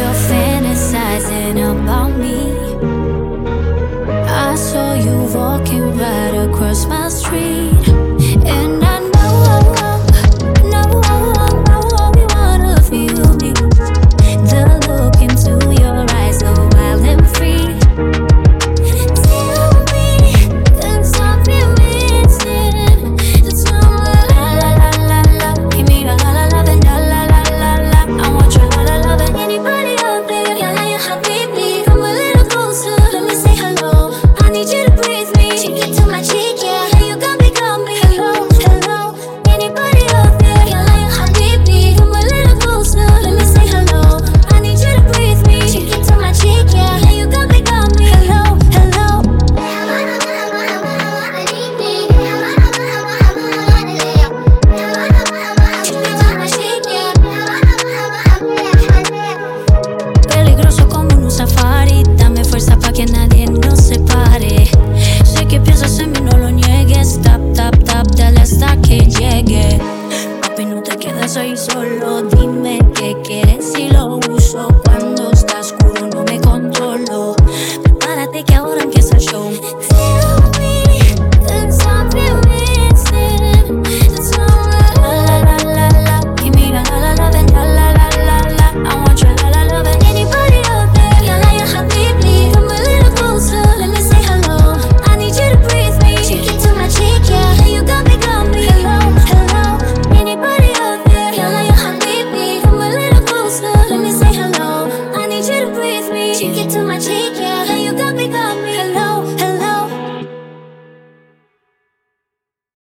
you're fantasizing about me. I saw you walking right across my street. soy solo. Dime qué quieres si lo uso cuando